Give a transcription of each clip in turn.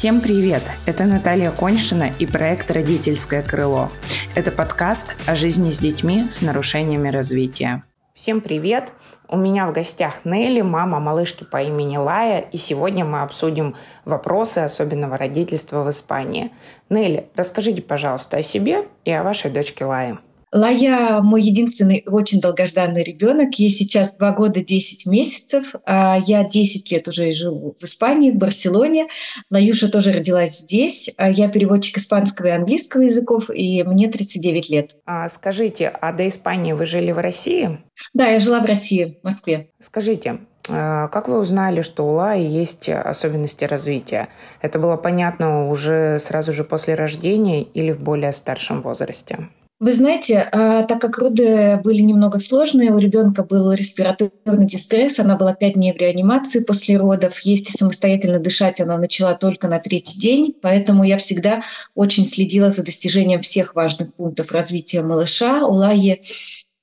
Всем привет! Это Наталья Коньшина и проект «Родительское крыло». Это подкаст о жизни с детьми с нарушениями развития. Всем привет! У меня в гостях Нелли, мама малышки по имени Лая, и сегодня мы обсудим вопросы особенного родительства в Испании. Нелли, расскажите, пожалуйста, о себе и о вашей дочке Лае. Лая мой единственный очень долгожданный ребенок. Ей сейчас 2 года 10 месяцев. А я 10 лет уже живу в Испании, в Барселоне. Лаюша тоже родилась здесь. А я переводчик испанского и английского языков, и мне 39 лет. А скажите, а до Испании вы жили в России? Да, я жила в России, в Москве. Скажите, а как вы узнали, что у Лаи есть особенности развития? Это было понятно уже сразу же после рождения или в более старшем возрасте? Вы знаете, а, так как роды были немного сложные, у ребенка был респираторный дистресс, она была пять дней в реанимации после родов. Есть и самостоятельно дышать она начала только на третий день, поэтому я всегда очень следила за достижением всех важных пунктов развития малыша. У Лаи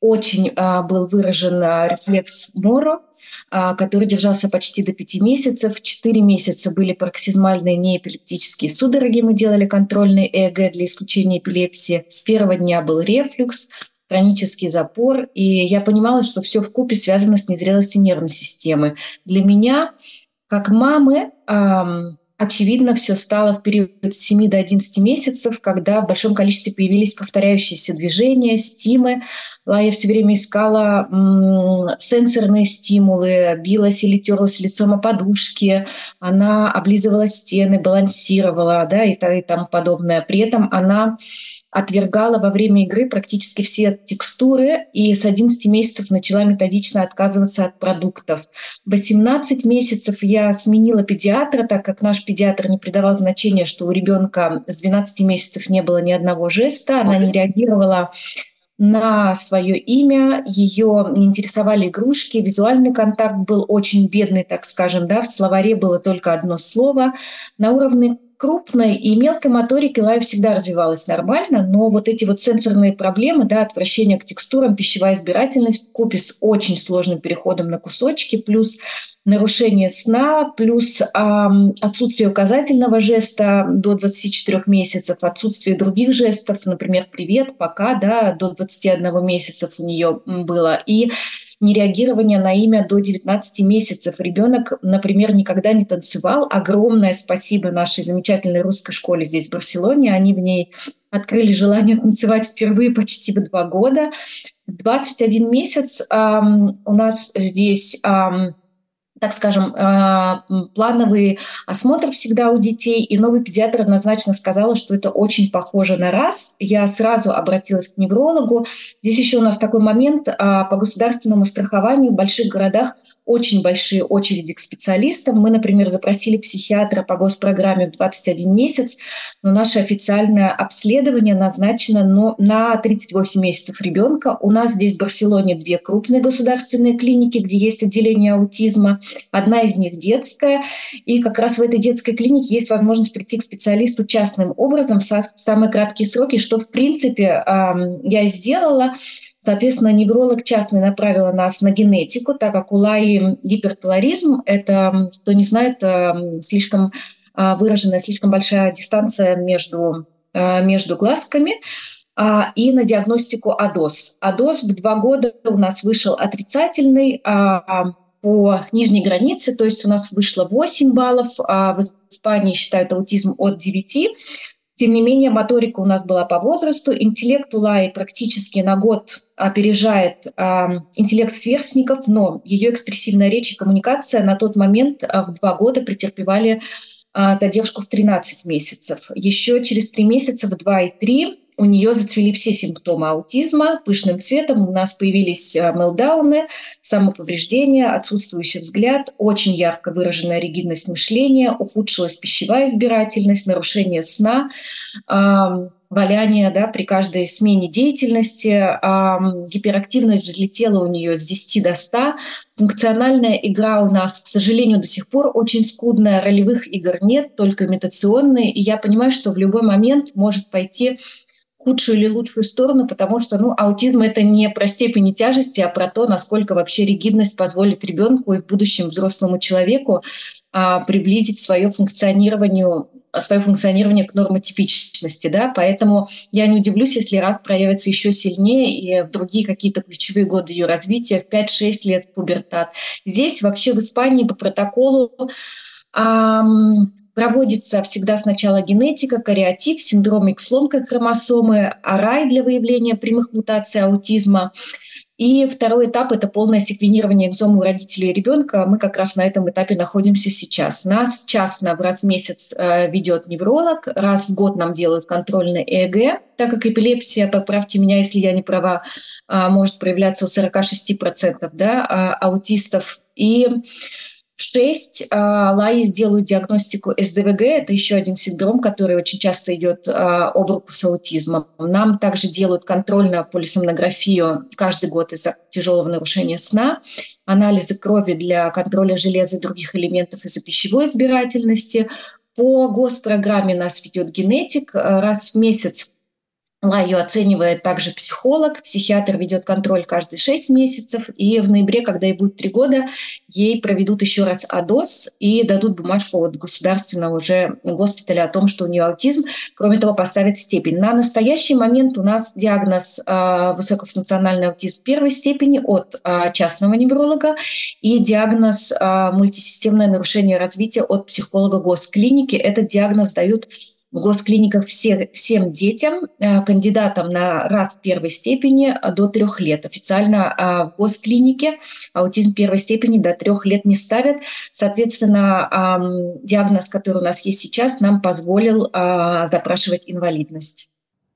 очень а, был выражен а, рефлекс Моро, который держался почти до пяти месяцев. Четыре месяца были пароксизмальные неэпилептические судороги. Мы делали контрольный ЭЭГ для исключения эпилепсии. С первого дня был рефлюкс, хронический запор. И я понимала, что все в купе связано с незрелостью нервной системы. Для меня, как мамы, очевидно, все стало в период с 7 до 11 месяцев, когда в большом количестве появились повторяющиеся движения, стимы. Я все время искала м- сенсорные стимулы, билась или терлась лицом о подушки, она облизывала стены, балансировала да, и, и тому подобное. При этом она отвергала во время игры практически все текстуры и с 11 месяцев начала методично отказываться от продуктов. В 18 месяцев я сменила педиатра, так как наш педиатр не придавал значения, что у ребенка с 12 месяцев не было ни одного жеста, она не реагировала на свое имя, ее не интересовали игрушки, визуальный контакт был очень бедный, так скажем, да, в словаре было только одно слово. На уровне крупной и мелкой моторики Лайв всегда развивалась нормально, но вот эти вот сенсорные проблемы, да, отвращение к текстурам, пищевая избирательность в купе с очень сложным переходом на кусочки, плюс нарушение сна, плюс эм, отсутствие указательного жеста до 24 месяцев, отсутствие других жестов, например, «привет», «пока», да, до 21 месяцев у нее было. И нереагирование на имя до 19 месяцев. Ребенок, например, никогда не танцевал. Огромное спасибо нашей замечательной русской школе здесь, в Барселоне. Они в ней открыли желание танцевать впервые почти в два года. 21 месяц эм, у нас здесь эм, так скажем, а, плановый осмотр всегда у детей, и новый педиатр однозначно сказала, что это очень похоже на раз. Я сразу обратилась к неврологу. Здесь еще у нас такой момент а, по государственному страхованию в больших городах очень большие очереди к специалистам. Мы, например, запросили психиатра по госпрограмме в 21 месяц, но наше официальное обследование назначено на 38 месяцев ребенка. У нас здесь в Барселоне две крупные государственные клиники, где есть отделение аутизма. Одна из них детская. И как раз в этой детской клинике есть возможность прийти к специалисту частным образом в самые краткие сроки, что, в принципе, я сделала. Соответственно, невролог частный направила нас на генетику, так как у Лаи гиперполаризм – это, кто не знает, слишком э, выраженная, слишком большая дистанция между, э, между глазками а, и на диагностику АДОС. АДОС в два года у нас вышел отрицательный а, по нижней границе, то есть у нас вышло 8 баллов, а в Испании считают аутизм от 9. Тем не менее, моторика у нас была по возрасту, интеллект у Лаи практически на год опережает э, интеллект сверстников, но ее экспрессивная речь и коммуникация на тот момент э, в два года претерпевали э, задержку в 13 месяцев. Еще через три месяца, в 2 и 3, у нее зацвели все симптомы аутизма пышным цветом. У нас появились э, мелдауны, самоповреждения, отсутствующий взгляд, очень ярко выраженная ригидность мышления, ухудшилась пищевая избирательность, нарушение сна, валяние да, при каждой смене деятельности. Гиперактивность взлетела у нее с 10 до 100. Функциональная игра у нас, к сожалению, до сих пор очень скудная. Ролевых игр нет, только имитационные. И я понимаю, что в любой момент может пойти худшую или лучшую сторону, потому что ну, аутизм это не про степени тяжести, а про то, насколько вообще ригидность позволит ребенку и в будущем взрослому человеку а, приблизить свое функционирование, свое функционирование к нормотипичности. Да? Поэтому я не удивлюсь, если раз проявится еще сильнее и в другие какие-то ключевые годы ее развития, в 5-6 лет пубертат. Здесь вообще в Испании по протоколу Проводится всегда сначала генетика, кариотип, синдром X-ломкой хромосомы, АРАЙ для выявления прямых мутаций аутизма. И второй этап – это полное секвенирование экзома у родителей ребенка. Мы как раз на этом этапе находимся сейчас. Нас частно в раз в месяц э, ведет невролог, раз в год нам делают контрольный ЭЭГ, так как эпилепсия, поправьте меня, если я не права, э, может проявляться у 46% да, а, аутистов. И в 6 а, лаи сделают диагностику СДВГ. Это еще один синдром, который очень часто идет а, об руку с аутизмом. Нам также делают контрольную полисомнографию каждый год из-за тяжелого нарушения сна, анализы крови для контроля железа и других элементов из-за пищевой избирательности. По госпрограмме нас ведет генетик. Раз в месяц Лаю оценивает также психолог, психиатр ведет контроль каждые 6 месяцев, и в ноябре, когда ей будет 3 года, ей проведут еще раз АДОС и дадут бумажку от государственного уже госпиталя о том, что у нее аутизм. Кроме того, поставят степень. На настоящий момент у нас диагноз э, высокофункциональный аутизм первой степени от э, частного невролога и диагноз э, мультисистемное нарушение развития от психолога госклиники. Этот диагноз дают в госклиниках все, всем детям, э, кандидатам на раз первой степени до трех лет. Официально а, в госклинике аутизм первой степени до трех лет не ставят. Соответственно, диагноз, который у нас есть сейчас, нам позволил а, запрашивать инвалидность.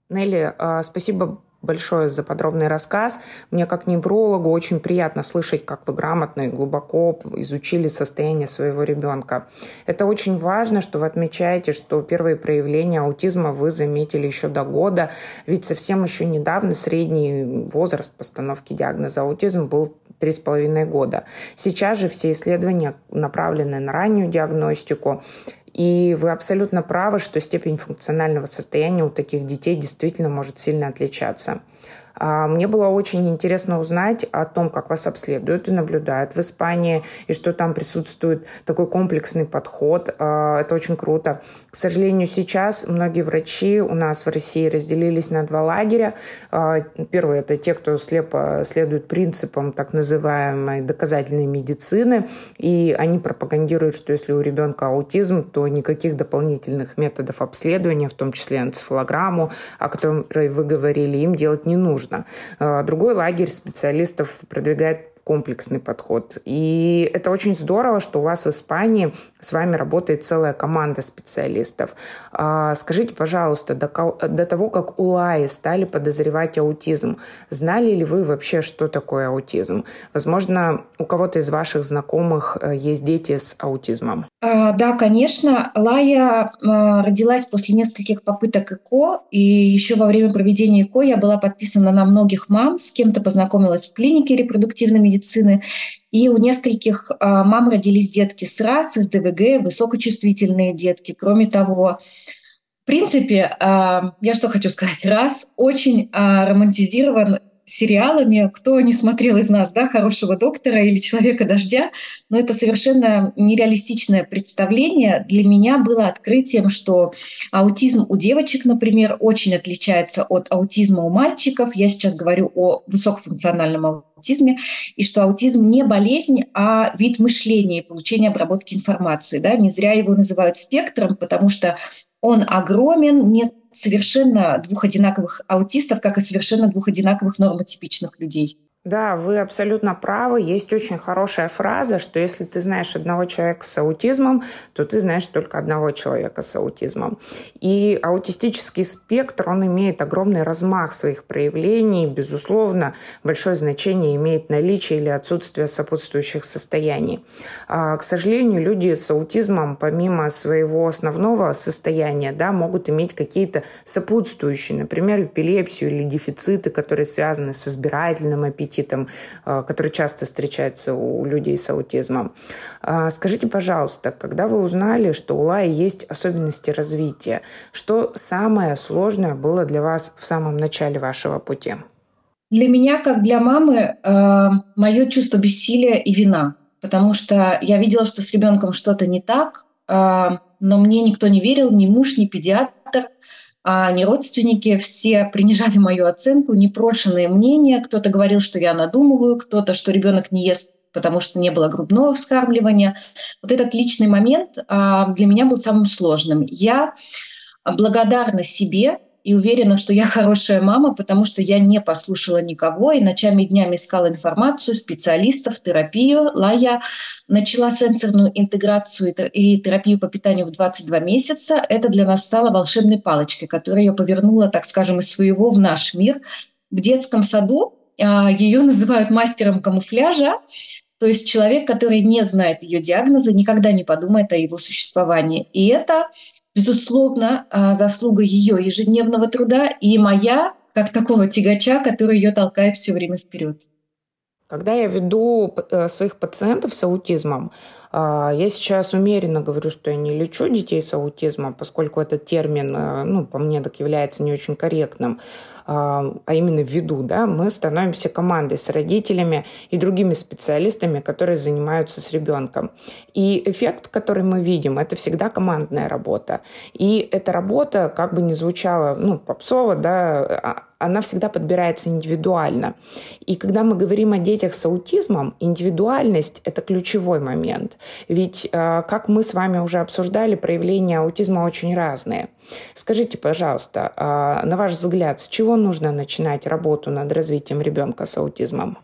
Нелли, а, спасибо большое за подробный рассказ. Мне как неврологу очень приятно слышать, как вы грамотно и глубоко изучили состояние своего ребенка. Это очень важно, что вы отмечаете, что первые проявления аутизма вы заметили еще до года, ведь совсем еще недавно средний возраст постановки диагноза аутизм был три с половиной года. Сейчас же все исследования направлены на раннюю диагностику. И вы абсолютно правы, что степень функционального состояния у таких детей действительно может сильно отличаться. А, мне было очень интересно узнать о том, как вас обследуют и наблюдают в Испании, и что там присутствует такой комплексный подход. А, это очень круто. К сожалению, сейчас многие врачи у нас в России разделились на два лагеря. А, первый – это те, кто слепо следует принципам так называемой доказательной медицины, и они пропагандируют, что если у ребенка аутизм, то никаких дополнительных методов обследования, в том числе энцефалограмму, о которой вы говорили, им делать не нужно нужно. А, другой лагерь специалистов продвигает комплексный подход. И это очень здорово, что у вас в Испании с вами работает целая команда специалистов. А, скажите, пожалуйста, до, того, как у Лаи стали подозревать аутизм, знали ли вы вообще, что такое аутизм? Возможно, у кого-то из ваших знакомых э, есть дети с аутизмом. А, да, конечно. Лая а, родилась после нескольких попыток ЭКО, и еще во время проведения ЭКО я была подписана на многих мам, с кем-то познакомилась в клинике репродуктивной медицины. И у нескольких а, мам родились детки с РАС, с ДВГ, высокочувствительные детки. Кроме того, в принципе, я что хочу сказать, РАС очень романтизирован сериалами, кто не смотрел из нас, да, «Хорошего доктора» или «Человека дождя», но это совершенно нереалистичное представление. Для меня было открытием, что аутизм у девочек, например, очень отличается от аутизма у мальчиков. Я сейчас говорю о высокофункциональном аутизме, и что аутизм не болезнь, а вид мышления и получения обработки информации. Да? Не зря его называют спектром, потому что он огромен, нет совершенно двух одинаковых аутистов, как и совершенно двух одинаковых нормотипичных людей. Да, вы абсолютно правы. Есть очень хорошая фраза, что если ты знаешь одного человека с аутизмом, то ты знаешь только одного человека с аутизмом. И аутистический спектр, он имеет огромный размах своих проявлений. Безусловно, большое значение имеет наличие или отсутствие сопутствующих состояний. А, к сожалению, люди с аутизмом, помимо своего основного состояния, да, могут иметь какие-то сопутствующие, например, эпилепсию или дефициты, которые связаны с избирательным аппетитом, аппетитом, который часто встречается у людей с аутизмом. Скажите, пожалуйста, когда вы узнали, что у Лаи есть особенности развития, что самое сложное было для вас в самом начале вашего пути? Для меня, как для мамы, мое чувство бессилия и вина – потому что я видела, что с ребенком что-то не так, а, но мне никто не верил, ни муж, ни педиатр, а, ни родственники. Все принижали мою оценку, непрошенные мнения. Кто-то говорил, что я надумываю, кто-то, что ребенок не ест потому что не было грудного вскармливания. Вот этот личный момент а, для меня был самым сложным. Я благодарна себе и уверена, что я хорошая мама, потому что я не послушала никого и ночами и днями искала информацию, специалистов, терапию. Лая начала сенсорную интеграцию и терапию по питанию в 22 месяца. Это для нас стало волшебной палочкой, которая ее повернула, так скажем, из своего в наш мир. В детском саду а, ее называют мастером камуфляжа, то есть человек, который не знает ее диагноза, никогда не подумает о его существовании. И это безусловно, а, заслуга ее ежедневного труда и моя, как такого тягача, который ее толкает все время вперед. Когда я веду э, своих пациентов с аутизмом, а, я сейчас умеренно говорю, что я не лечу детей с аутизмом, поскольку этот термин, э, ну, по мне, так является не очень корректным. А, а именно ввиду, да, мы становимся командой с родителями и другими специалистами, которые занимаются с ребенком. И эффект, который мы видим, это всегда командная работа. И эта работа, как бы ни звучала, ну, попсово, да, а, она всегда подбирается индивидуально. И когда мы говорим о детях с аутизмом, индивидуальность – это ключевой момент. Ведь, а, как мы с вами уже обсуждали, проявления аутизма очень разные. Скажите, пожалуйста, на ваш взгляд, с чего нужно начинать работу над развитием ребенка с аутизмом?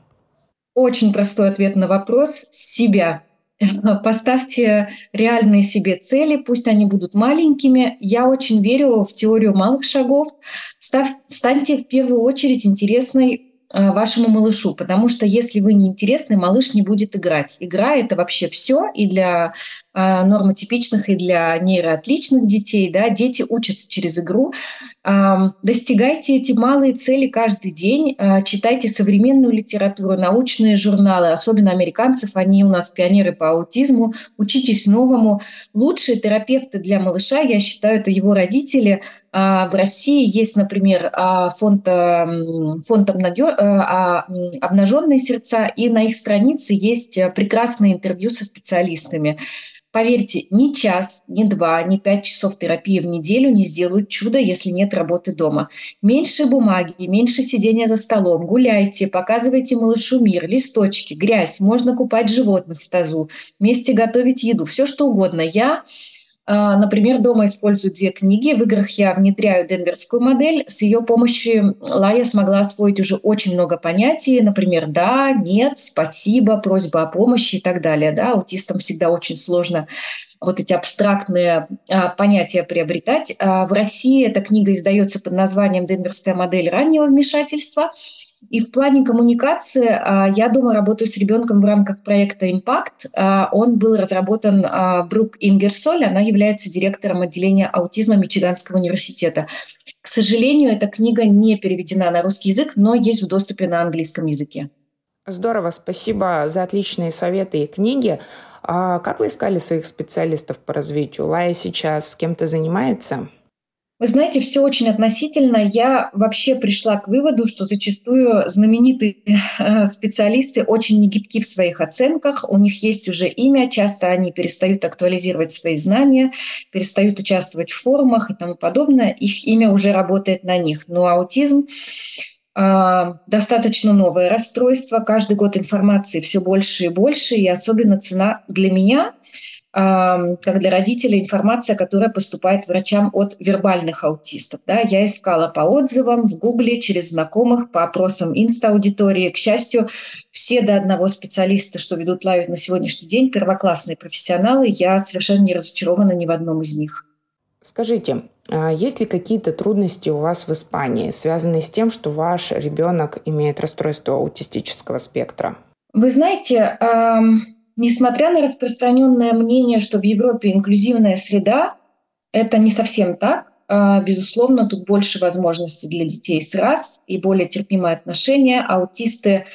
Очень простой ответ на вопрос – себя. Поставьте реальные себе цели, пусть они будут маленькими. Я очень верю в теорию малых шагов. Став, станьте в первую очередь интересной Э, вашему малышу, потому что если вы не интересны, малыш не будет играть. Игра это вообще все и для э, нормотипичных, и для нейроотличных детей. Да? Дети учатся через игру. Достигайте эти малые цели каждый день, э, читайте современную литературу, научные журналы, особенно американцев, они у нас пионеры по аутизму. Учитесь новому. Лучшие терапевты для малыша, я считаю, это его родители – а, в России есть, например, а, фонд, фонд обнадё... А, «Обнаженные сердца», и на их странице есть прекрасные интервью со специалистами. Поверьте, ни час, ни два, ни пять часов терапии в неделю не сделают чудо, если нет работы дома. Меньше бумаги, меньше сидения за столом, гуляйте, показывайте малышу мир, листочки, грязь, можно купать животных в тазу, вместе готовить еду, все что угодно. Я например, дома использую две книги. В играх я внедряю денверскую модель. С ее помощью Лая смогла освоить уже очень много понятий. Например, да, нет, спасибо, просьба о помощи и так далее. Да, аутистам всегда очень сложно вот эти абстрактные а, понятия приобретать. А в России эта книга издается под названием «Денверская модель раннего вмешательства». И в плане коммуникации а, я дома работаю с ребенком в рамках проекта «Импакт». Он был разработан Брук Ингерсоль, она является директором отделения аутизма Мичиганского университета. К сожалению, эта книга не переведена на русский язык, но есть в доступе на английском языке. Здорово, спасибо за отличные советы и книги. А как вы искали своих специалистов по развитию? Лая сейчас с кем-то занимается? Вы знаете, все очень относительно. Я вообще пришла к выводу, что зачастую знаменитые э, специалисты очень негибки в своих оценках. У них есть уже имя, часто они перестают актуализировать свои знания, перестают участвовать в форумах и тому подобное. Их имя уже работает на них. Но аутизм достаточно новое расстройство. Каждый год информации все больше и больше, и особенно цена для меня – как для родителей, информация, которая поступает врачам от вербальных аутистов. Да, я искала по отзывам в Гугле, через знакомых, по опросам инста-аудитории. К счастью, все до одного специалиста, что ведут Лайю на сегодняшний день, первоклассные профессионалы. Я совершенно не разочарована ни в одном из них. Скажите, есть ли какие-то трудности у вас в Испании, связанные с тем, что ваш ребенок имеет расстройство аутистического спектра? Вы знаете, Несмотря на распространенное мнение, что в Европе инклюзивная среда, это не совсем так. а, безусловно, тут больше возможностей для детей с РАС и более терпимое отношение. Аутисты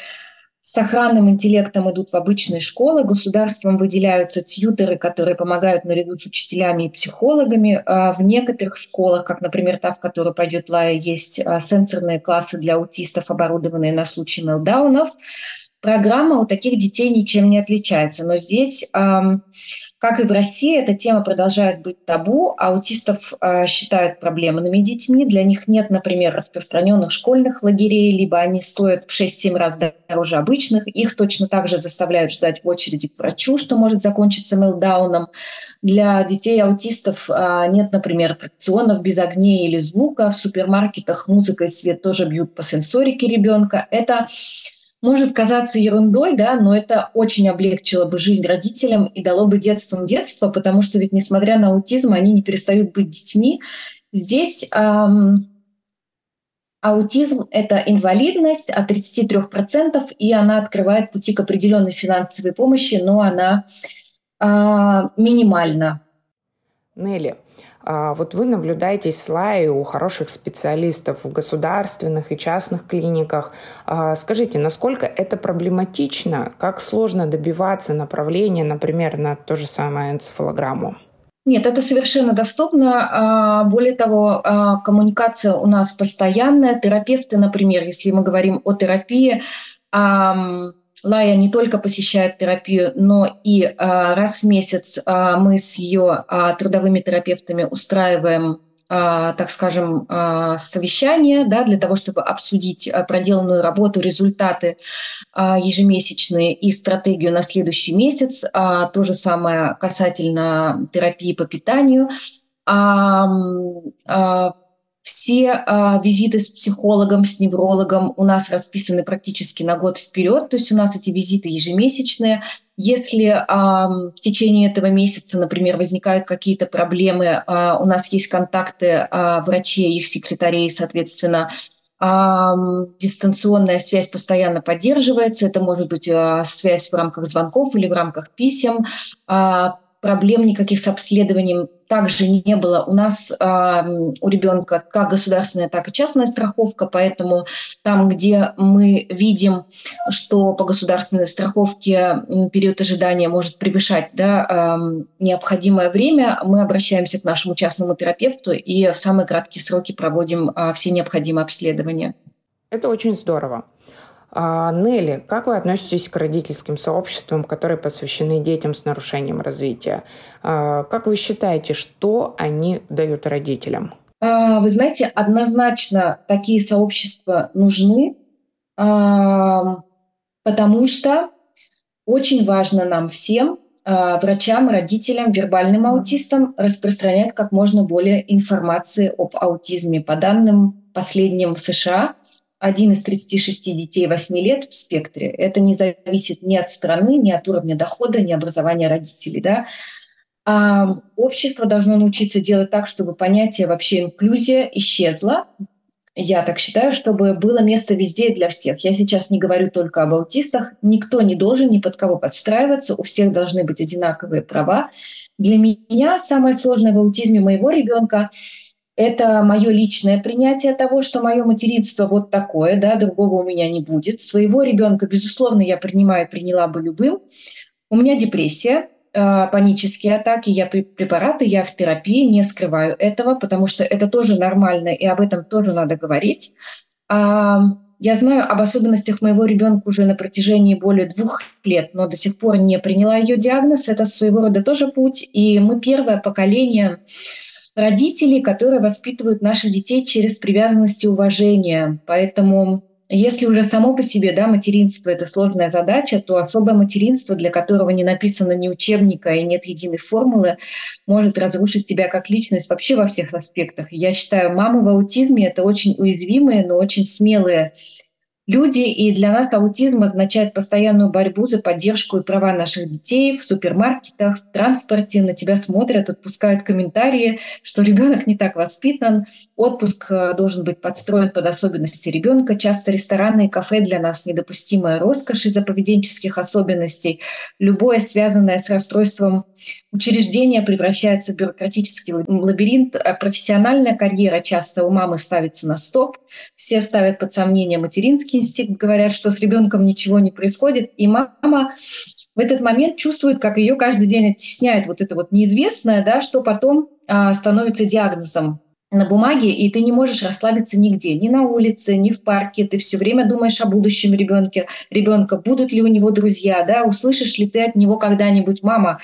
с охранным интеллектом идут в обычные школы, государством выделяются тьютеры, которые помогают наряду с учителями и психологами. А в некоторых школах, как, например, та, в которую пойдет Лая, есть а, сенсорные классы для аутистов, оборудованные на случай мелдаунов. Программа у таких детей ничем не отличается, но здесь как и в России, эта тема продолжает быть табу. Аутистов э, считают проблемными детьми. Для них нет, например, распространенных школьных лагерей, либо они стоят в 6-7 раз дороже обычных. Их точно так же заставляют ждать в очереди к врачу, что может закончиться мелдауном. Для детей аутистов э, нет, например, аттракционов без огней или звука. В супермаркетах музыка и свет тоже бьют по сенсорике ребенка. Это может казаться ерундой, да, но это очень облегчило бы жизнь родителям и дало бы детством детство, потому что ведь несмотря на аутизм, они не перестают быть детьми. Здесь эм, аутизм – это инвалидность от 33%, и она открывает пути к определенной финансовой помощи, но она э, минимальна. Нелли, вот вы наблюдаете слай у хороших специалистов в государственных и частных клиниках. А, скажите, насколько это проблематично? Как сложно добиваться направления, например, на то же самое энцефалограмму? Нет, это совершенно доступно. А, более того, коммуникация у нас постоянная. Терапевты, например, если мы говорим о терапии, Лая не только посещает терапию, но и а, раз в месяц а, мы с ее а, трудовыми терапевтами устраиваем так скажем, совещание да, для того, чтобы обсудить проделанную работу, результаты ежемесячные и стратегию на следующий месяц. То же самое касательно терапии по питанию. Все э, визиты с психологом, с неврологом у нас расписаны практически на год вперед, то есть у нас эти визиты ежемесячные. Если э, в течение этого месяца, например, возникают какие-то проблемы, э, у нас есть контакты э, врачей, их секретарей, соответственно, дистанционная связь постоянно поддерживается. Это может быть связь в рамках звонков или в рамках писем проблем никаких с обследованием также не было. У нас э, у ребенка как государственная, так и частная страховка, поэтому там, где мы видим, что по государственной страховке период ожидания может превышать да, э, необходимое время, мы обращаемся к нашему частному терапевту и в самые краткие сроки проводим э, все необходимые обследования. Это очень здорово. А, Нелли, как вы относитесь к родительским сообществам, которые посвящены детям с нарушением развития? А, как вы считаете, что они дают родителям? А, вы знаете, однозначно такие сообщества нужны, потому что очень важно нам всем, врачам, родителям, вербальным аутистам распространять как можно более информации об аутизме. По данным последним в США, один из 36 детей 8 лет в спектре. Это не зависит ни от страны, ни от уровня дохода, ни образования родителей. Да? А общество должно научиться делать так, чтобы понятие вообще инклюзия исчезла. Я так считаю, чтобы было место везде для всех. Я сейчас не говорю только об аутистах. Никто не должен ни под кого подстраиваться. У всех должны быть одинаковые права. Для меня самое сложное в аутизме моего ребенка это мое личное принятие того, что мое материнство вот такое, да, другого у меня не будет. Своего ребенка, безусловно, я принимаю, приняла бы любым. У меня депрессия, э, панические атаки, я препараты, я в терапии, не скрываю этого, потому что это тоже нормально, и об этом тоже надо говорить. А, я знаю об особенностях моего ребенка уже на протяжении более двух лет, но до сих пор не приняла ее диагноз. Это своего рода тоже путь. И мы первое поколение родителей, которые воспитывают наших детей через привязанность и уважение. Поэтому если уже само по себе да, материнство – это сложная задача, то особое материнство, для которого не написано ни учебника и нет единой формулы, может разрушить тебя как личность вообще во всех аспектах. Я считаю, мамы в аутизме – это очень уязвимые, но очень смелые люди, и для нас аутизм означает постоянную борьбу за поддержку и права наших детей в супермаркетах, в транспорте, на тебя смотрят, отпускают комментарии, что ребенок не так воспитан, отпуск э, должен быть подстроен под особенности ребенка. Часто рестораны и кафе для нас недопустимая роскошь из-за поведенческих особенностей. Любое связанное с расстройством учреждение превращается в бюрократический лабиринт. А профессиональная карьера часто у мамы ставится на стоп. Все ставят под сомнение материнский инстинкт, говорят, что с ребенком ничего не происходит. И мама в этот момент чувствует, как ее каждый день оттесняет вот это вот неизвестное, да, что потом а, становится диагнозом на бумаге, и ты не можешь расслабиться нигде, ни на улице, ни в парке. Ты все время думаешь о будущем ребенке, ребенка, будут ли у него друзья, да, услышишь ли ты от него когда-нибудь, мама,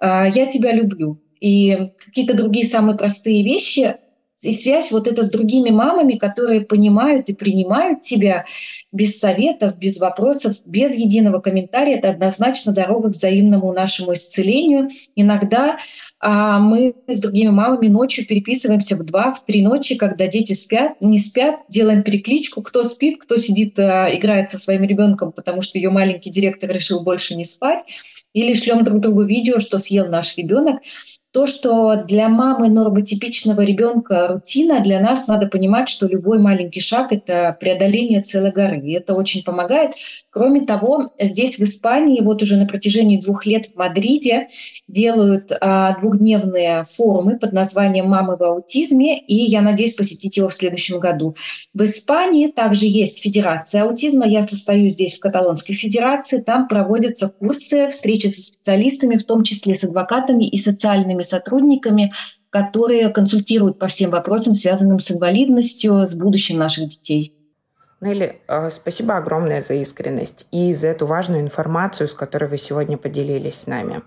а, я тебя люблю. И какие-то другие самые простые вещи, и связь вот это с другими мамами, которые понимают и принимают тебя без советов, без вопросов, без единого комментария, это однозначно дорога к взаимному нашему исцелению. Иногда а мы с другими мамами ночью переписываемся в два, в три ночи, когда дети спят, не спят, делаем перекличку, кто спит, кто сидит, а, играет со своим ребенком, потому что ее маленький директор решил больше не спать, или шлем друг другу видео, что съел наш ребенок то, что для мамы нормотипичного ребенка рутина, для нас надо понимать, что любой маленький шаг – это преодоление целой горы. И это очень помогает. Кроме того, здесь в Испании вот уже на протяжении двух лет в Мадриде делают а, двухдневные форумы под названием «Мамы в аутизме», и я надеюсь посетить его в следующем году. В Испании также есть Федерация аутизма. Я состою здесь в Каталонской Федерации. Там проводятся курсы, встречи со специалистами, в том числе с адвокатами и социальными сотрудниками, которые консультируют по всем вопросам, связанным с инвалидностью, с будущим наших детей. Нелли, э, спасибо огромное за искренность и за эту важную информацию, с которой вы сегодня поделились с нами.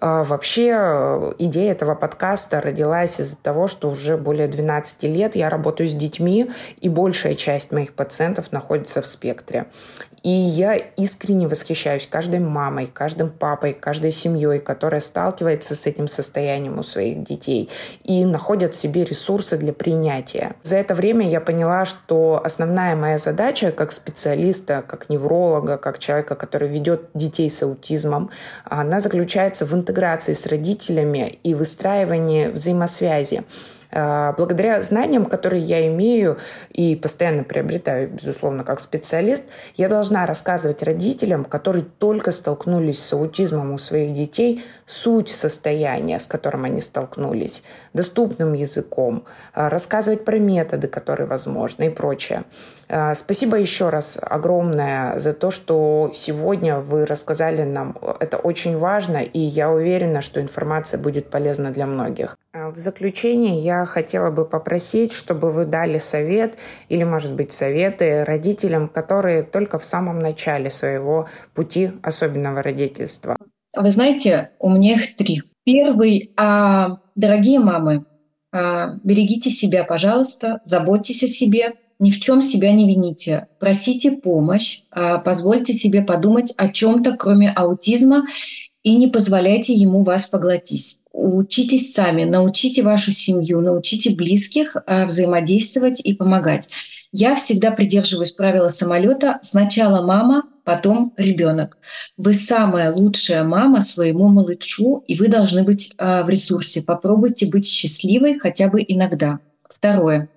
Э, вообще э, идея этого подкаста родилась из-за того, что уже более 12 лет я работаю с детьми, и большая часть моих пациентов находится в спектре. И я искренне восхищаюсь каждой мамой, каждым папой, каждой семьей, которая сталкивается с этим состоянием у своих детей и находят в себе ресурсы для принятия. За это время я поняла, что основная моя задача как специалиста, как невролога, как человека, который ведет детей с аутизмом, она заключается в интеграции с родителями и выстраивании взаимосвязи. А, благодаря знаниям, которые я имею и постоянно приобретаю, безусловно, как специалист, я должна рассказывать родителям, которые только столкнулись с аутизмом у своих детей, суть состояния, с которым они столкнулись, доступным языком, а, рассказывать про методы, которые возможны и прочее. А, спасибо еще раз огромное за то, что сегодня вы рассказали нам. Это очень важно, и я уверена, что информация будет полезна для многих. В заключение я хотела бы попросить, чтобы вы дали совет или, может быть, советы родителям, которые только в самом начале своего пути особенного родительства. Вы знаете, у меня их три. Первый, а, дорогие мамы, а, берегите себя, пожалуйста, заботьтесь о себе, ни в чем себя не вините. Просите помощь, а, позвольте себе подумать о чем-то, кроме аутизма, и не позволяйте ему вас поглотить учитесь сами, научите вашу семью, научите близких э, взаимодействовать и помогать. Я всегда придерживаюсь правила самолета. Сначала мама, потом ребенок. Вы самая лучшая мама своему малышу, и вы должны быть э, в ресурсе. Попробуйте быть счастливой хотя бы иногда. Второе.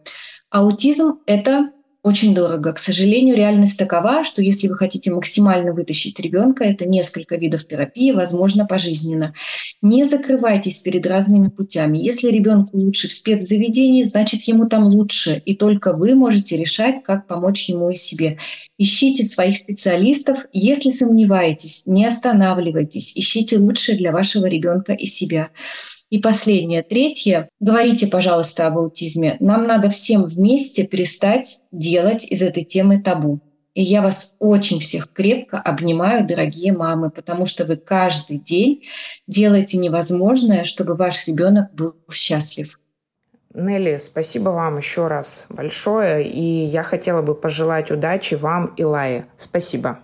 Аутизм – это очень дорого. К сожалению, реальность такова, что если вы хотите максимально вытащить ребенка, это несколько видов терапии, возможно, пожизненно. Не закрывайтесь перед разными путями. Если ребенку лучше в спецзаведении, значит ему там лучше, и только вы можете решать, как помочь ему и себе. Ищите своих специалистов. Если сомневаетесь, не останавливайтесь. Ищите лучшее для вашего ребенка и себя. И последнее, третье. Говорите, пожалуйста, об аутизме. Нам надо всем вместе перестать делать из этой темы табу. И я вас очень всех крепко обнимаю, дорогие мамы, потому что вы каждый день делаете невозможное, чтобы ваш ребенок был счастлив. Нелли, спасибо вам еще раз большое. И я хотела бы пожелать удачи вам и Лае. Спасибо.